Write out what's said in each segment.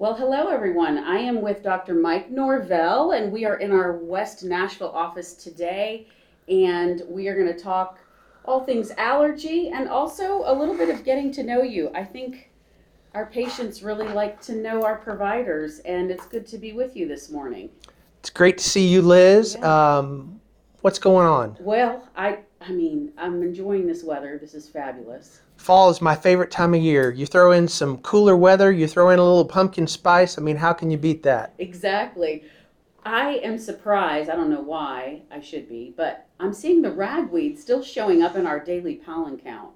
Well, hello everyone. I am with Dr. Mike Norvell, and we are in our West Nashville office today, and we are going to talk all things allergy and also a little bit of getting to know you. I think our patients really like to know our providers, and it's good to be with you this morning. It's great to see you, Liz. Yeah. Um, what's going on? Well, I I mean, I'm enjoying this weather. This is fabulous. Fall is my favorite time of year. You throw in some cooler weather, you throw in a little pumpkin spice. I mean, how can you beat that? Exactly. I am surprised. I don't know why I should be, but I'm seeing the ragweed still showing up in our daily pollen count.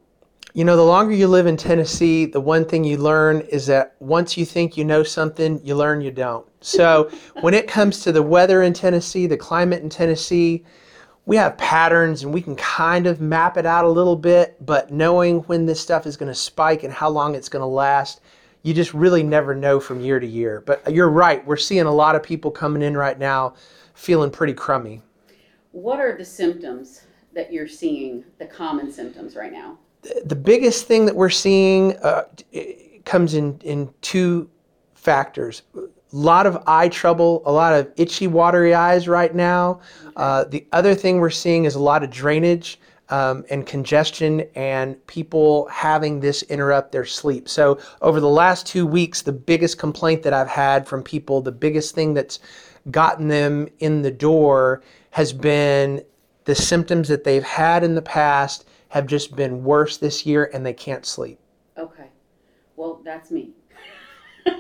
You know, the longer you live in Tennessee, the one thing you learn is that once you think you know something, you learn you don't. So when it comes to the weather in Tennessee, the climate in Tennessee, we have patterns and we can kind of map it out a little bit, but knowing when this stuff is going to spike and how long it's going to last, you just really never know from year to year. But you're right, we're seeing a lot of people coming in right now feeling pretty crummy. What are the symptoms that you're seeing, the common symptoms right now? The biggest thing that we're seeing uh, comes in, in two factors. A lot of eye trouble, a lot of itchy, watery eyes right now. Uh, the other thing we're seeing is a lot of drainage um, and congestion, and people having this interrupt their sleep. So, over the last two weeks, the biggest complaint that I've had from people, the biggest thing that's gotten them in the door has been the symptoms that they've had in the past have just been worse this year and they can't sleep. Okay. Well, that's me.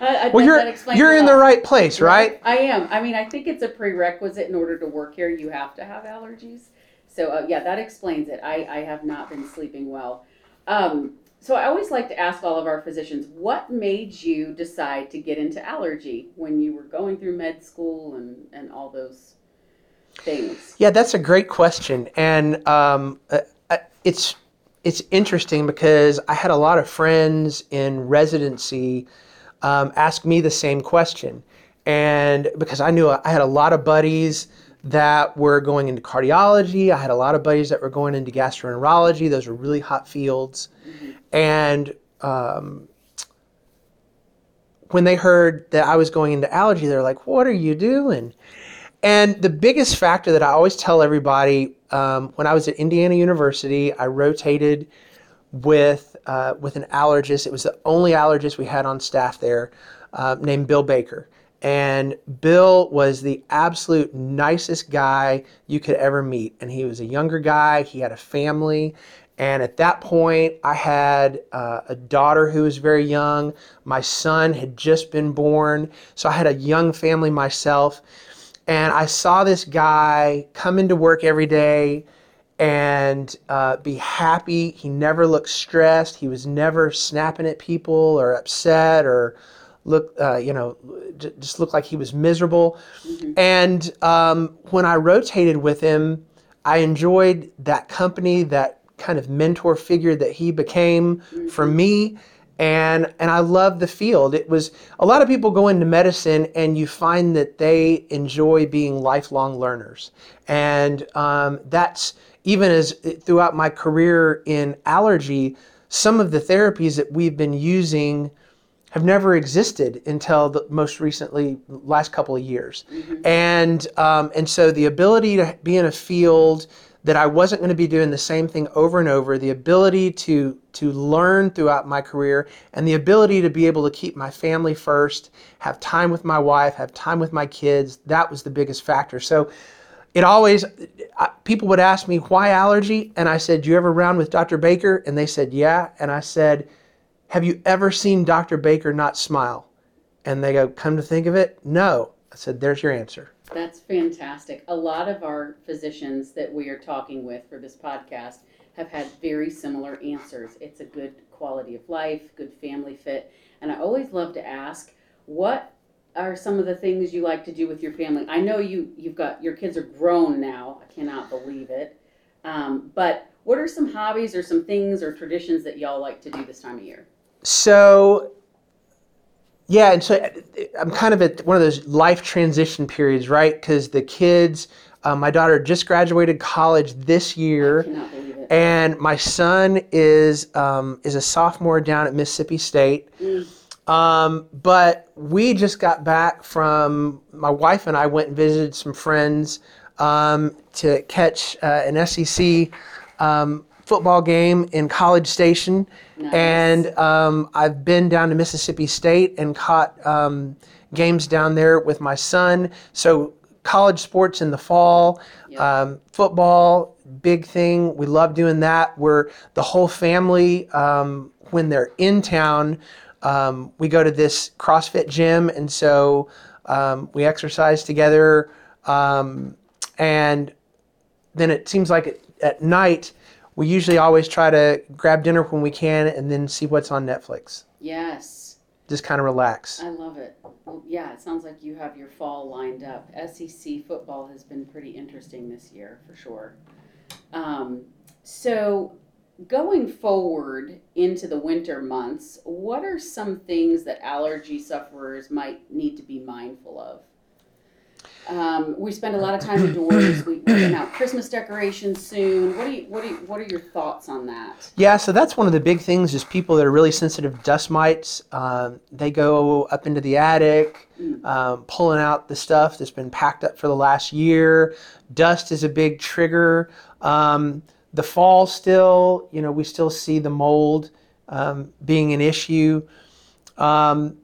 I, I Well, you're you're in the right place, right? I am. I mean, I think it's a prerequisite in order to work here. You have to have allergies. So uh, yeah, that explains it. I, I have not been sleeping well. Um, so I always like to ask all of our physicians, what made you decide to get into allergy when you were going through med school and, and all those things? Yeah, that's a great question, and um, uh, uh, it's it's interesting because I had a lot of friends in residency um, me the same question, and because I knew I had a lot of buddies that were going into cardiology, I had a lot of buddies that were going into gastroenterology. Those were really hot fields, and um, when they heard that I was going into allergy, they're like, "What are you doing?" And the biggest factor that I always tell everybody um, when I was at Indiana University, I rotated with uh, with an allergist. It was the only allergist we had on staff there, uh, named Bill Baker. And Bill was the absolute nicest guy you could ever meet. And he was a younger guy. He had a family. And at that point, I had uh, a daughter who was very young. My son had just been born. So I had a young family myself. And I saw this guy come into work every day and uh, be happy. He never looked stressed. He was never snapping at people or upset or look, uh, you know, just looked like he was miserable. And um, when I rotated with him, I enjoyed that company, that kind of mentor figure that he became for me and and I love the field. It was a lot of people go into medicine and you find that they enjoy being lifelong learners, and um, that's even as throughout my career in allergy, some of the therapies that we've been using have never existed until the most recently last couple of years. And um, and so the ability to be in a field that I wasn't going to be doing the same thing over and over the ability to to learn throughout my career and the ability to be able to keep my family first have time with my wife have time with my kids that was the biggest factor so it always people would ask me why allergy and i said "Do you ever round with dr baker and they said yeah and i said have you ever seen Dr. Baker not smile? And they go, Come to think of it, no. I said, There's your answer. That's fantastic. A lot of our physicians that we are talking with for this podcast have had very similar answers. It's a good quality of life, good family fit. And I always love to ask, what are some of the things you like to do with your family? I know you you've got your kids are grown now. I cannot believe it. Um, but what are some hobbies or some things or traditions that y'all like to do this time of year? So, yeah, and so uh, I'm kind of at one of those life transition periods, right? Because the kids, uh, my daughter just graduated college this year. Cannot believe it. and my son is um, is a sophomore down at Mississippi State, Mm. Um, but we just got back from my wife and I went and visited some friends um, to catch uh, an SEC um, football game in College Station, Nice. and um, I've been down to Mississippi State and caught um, games down there with my son. So college sports in the fall, Yep. um, football, big thing. We love doing that. We're the whole family um, when they're in town. Um, we go to this CrossFit gym, and so um, we exercise together. Um, and then it seems like at, at night we usually always try to grab dinner when we can, and then see what's on Netflix. Yes, Just kind of relax. I love it. Well, yeah, it sounds like you have your fall lined up. SEC football has been pretty interesting this year, for sure. Um, so, going forward into the winter months, what are some things that allergy sufferers might need to be mindful of? Um, we spend a lot of time indoors. We, we're putting out Christmas decorations soon. What do you, what do you, what are your thoughts on that? Yeah, so that's one of the big things is people that are really sensitive to dust mites. Um, they go up into the attic, Mm. um, pulling out the stuff that's been packed up for the last year. Dust is a big trigger. Um, the fall still, you know, we still see the mold um, being an issue. Um,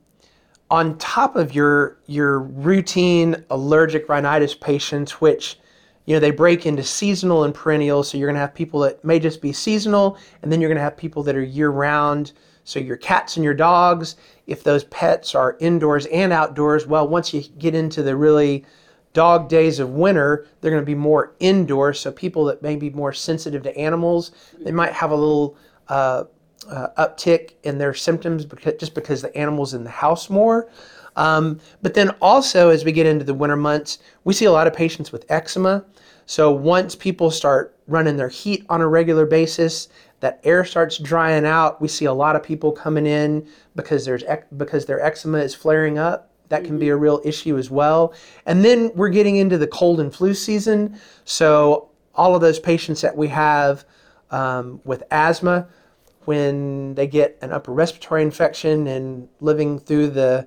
on top of your your routine allergic rhinitis patients, which you know they break into seasonal and perennial, so you're going to have people that may just be seasonal, and then you're going to have people that are year round. So your cats and your dogs, if those pets are indoors and outdoors, well, once you get into the really dog days of winter, they're going to be more indoors. So people that may be more sensitive to animals, they might have a little uh, uh, uptick in their symptoms because just because the animals in the house more. Um, but then also as we get into the winter months, we see a lot of patients with eczema. So once people start running their heat on a regular basis, that air starts drying out. We see a lot of people coming in because there's because their eczema is flaring up. That can be a real issue as well. And then we're getting into the cold and flu season. So all of those patients that we have um, with asthma, when they get an upper respiratory infection and living through the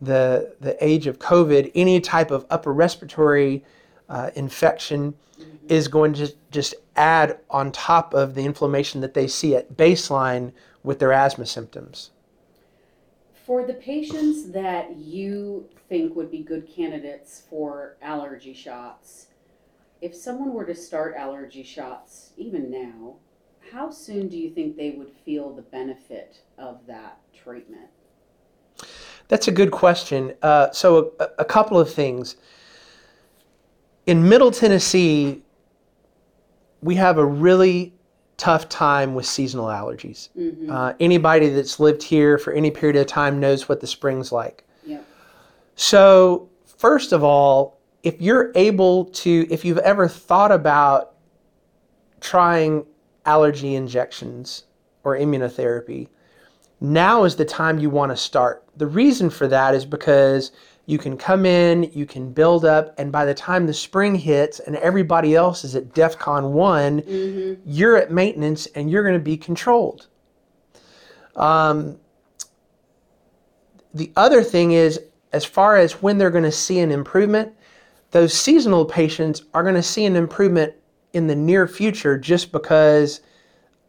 the the age of COVID, any type of upper respiratory uh, infection is going to just add on top of the inflammation that they see at baseline with their asthma symptoms. For the patients that you think would be good candidates for allergy shots, if someone were to start allergy shots even now, how soon do you think they would feel the benefit of that treatment? That's a good question. Uh, so, a, a couple of things. In Middle Tennessee, we have a really tough time with seasonal allergies. Mm-hmm. Uh, anybody that's lived here for any period of time knows what the spring's like. Yep. So, first of all, if you're able to, if you've ever thought about trying allergy injections or immunotherapy, now is the time you want to start. The reason for that is because you can come in, you can build up, and by the time the spring hits and everybody else is at DEF CON 1, Mm-hmm. you're at maintenance and you're going to be controlled. Um, the other thing is, as far as when they're going to see an improvement, those seasonal patients are going to see an improvement in the near future just because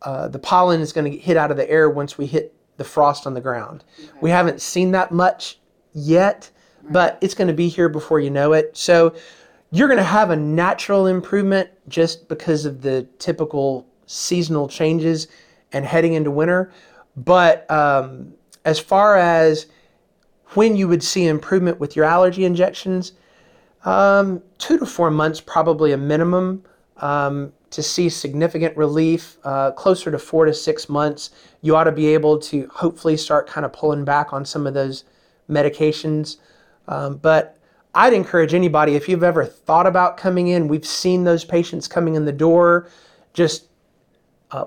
uh, the pollen is going to get hit out of the air once we hit the frost on the ground. We haven't seen that much yet, but it's going to be here before you know it. So you're going to have a natural improvement just because of the typical seasonal changes and heading into winter. But um, as far as when you would see improvement with your allergy injections, um, two to four months, probably a minimum. Um, to see significant relief, uh, closer to four to six months, you ought to be able to hopefully start kind of pulling back on some of those medications. Um, but I'd encourage anybody, if you've ever thought about coming in, we've seen those patients coming in the door just uh,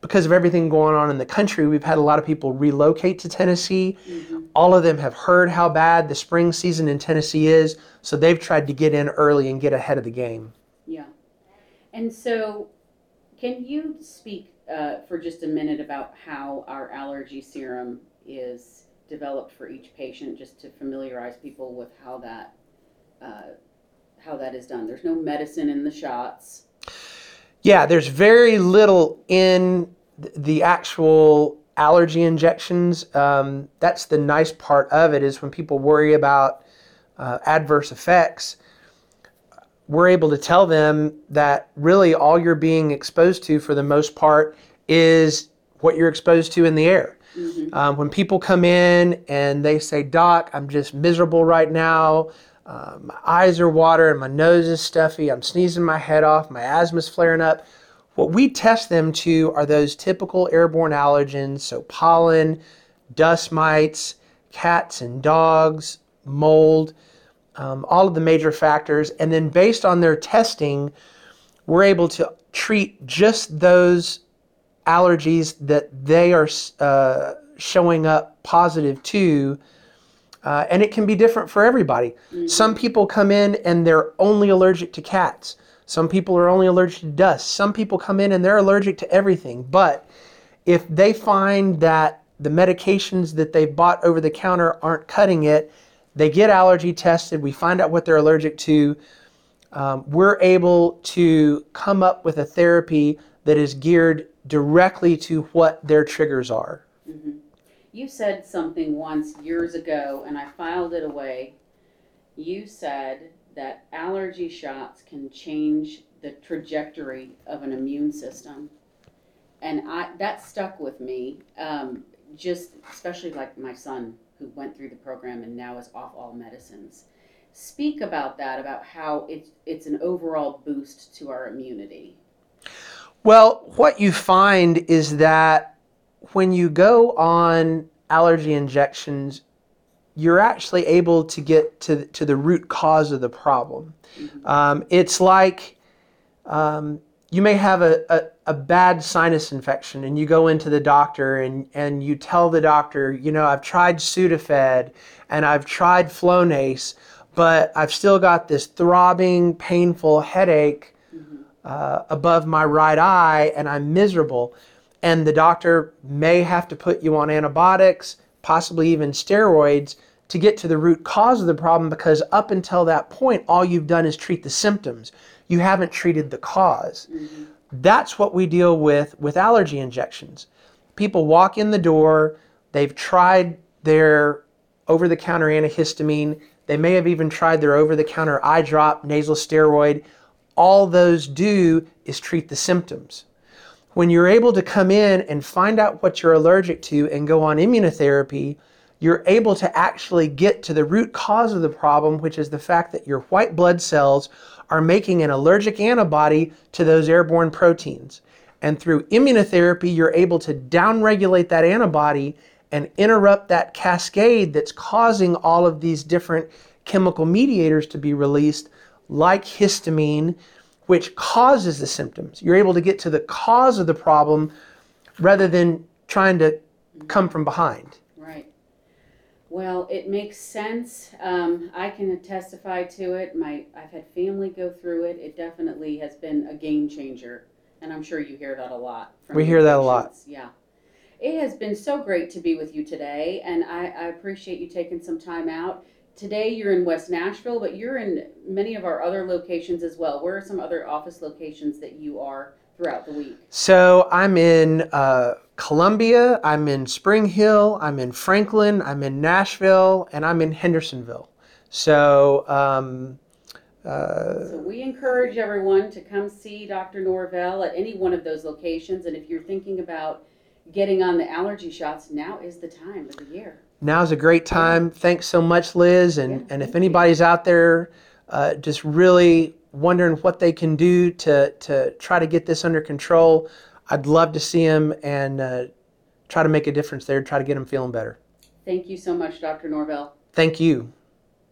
because of everything going on in the country. We've had a lot of people relocate to Tennessee. Mm-hmm. All of them have heard how bad the spring season in Tennessee is, so they've tried to get in early and get ahead of the game. Yeah. And so, can you speak uh, for just a minute about how our allergy serum is developed for each patient, just to familiarize people with how that, uh, how that is done. There's no medicine in the shots. Yeah, there's very little in the actual allergy injections. Um, that's the nice part of it is when people worry about uh, adverse effects, we're able to tell them that really all you're being exposed to for the most part is what you're exposed to in the air. Mhm. Um, when people come in and they say, Doc, I'm just miserable right now. Uh, my eyes are watering, my nose is stuffy, I'm sneezing my head off, my asthma's flaring up. What we test them to are those typical airborne allergens, so pollen, dust mites, cats and dogs, mold, um, all of the major factors. And then based on their testing, we're able to treat just those allergies that they are uh, showing up positive to. Uh, and it can be different for everybody. Some people come in and they're only allergic to cats. Some people are only allergic to dust. Some people come in and they're allergic to everything. But if they find that the medications that they've bought over the counter aren't cutting it, they get allergy tested. We find out what they're allergic to. Um, we're able to come up with a therapy that is geared directly to what their triggers are. You said something once years ago, and I filed it away. You said that allergy shots can change the trajectory of an immune system, and I that stuck with me. Um, just especially like my son who went through the program and now is off all medicines. Speak about that, about how it's it's an overall boost to our immunity. Well, what you find is that when you go on allergy injections, you're actually able to get to, to the root cause of the problem. Um, it's like um, you may have a, a, a bad sinus infection and you go into the doctor and, and you tell the doctor, you know, I've tried Sudafed and I've tried Flonase, but I've still got this throbbing, painful headache uh, above my right eye and I'm miserable. And the doctor may have to put you on antibiotics, possibly even steroids, to get to the root cause of the problem because up until that point, all you've done is treat the symptoms. You haven't treated the cause. Mm-hmm. That's what we deal with with allergy injections. People walk in the door, they've tried their over the counter antihistamine, they may have even tried their over the counter eye drop, nasal steroid. All those do is treat the symptoms. When you're able to come in and find out what you're allergic to and go on immunotherapy, you're able to actually get to the root cause of the problem, which is the fact that your white blood cells are making an allergic antibody to those airborne proteins. And through immunotherapy, you're able to downregulate that antibody and interrupt that cascade that's causing all of these different chemical mediators to be released, like histamine, which causes the symptoms. You're able to get to the cause of the problem rather than trying to come from behind. Well, it makes sense. Um, I can testify to it. My I've had family go through it. It definitely has been a game changer, and I'm sure you hear that a lot. From We your hear that a lot. patients. Yeah. It has been so great to be with you today, and I, I appreciate you taking some time out. Today you're in West Nashville, but you're in many of our other locations as well. Where are some other office locations that you are throughout the week? So I'm in uh, Columbia, I'm in Spring Hill, I'm in Franklin, I'm in Nashville, and I'm in Hendersonville. So um, uh, So we encourage everyone to come see Dr. Norvell at any one of those locations. And if you're thinking about getting on the allergy shots, now is the time of the year. Now is a great time. Thanks so much, Liz. And, Yeah, and if thank you. anybody's out there uh, just really wondering what they can do to, to try to get this under control, I'd love to see him and uh, try to make a difference there, try to get him feeling better. Thank you so much, Dr. Norvell. Thank you.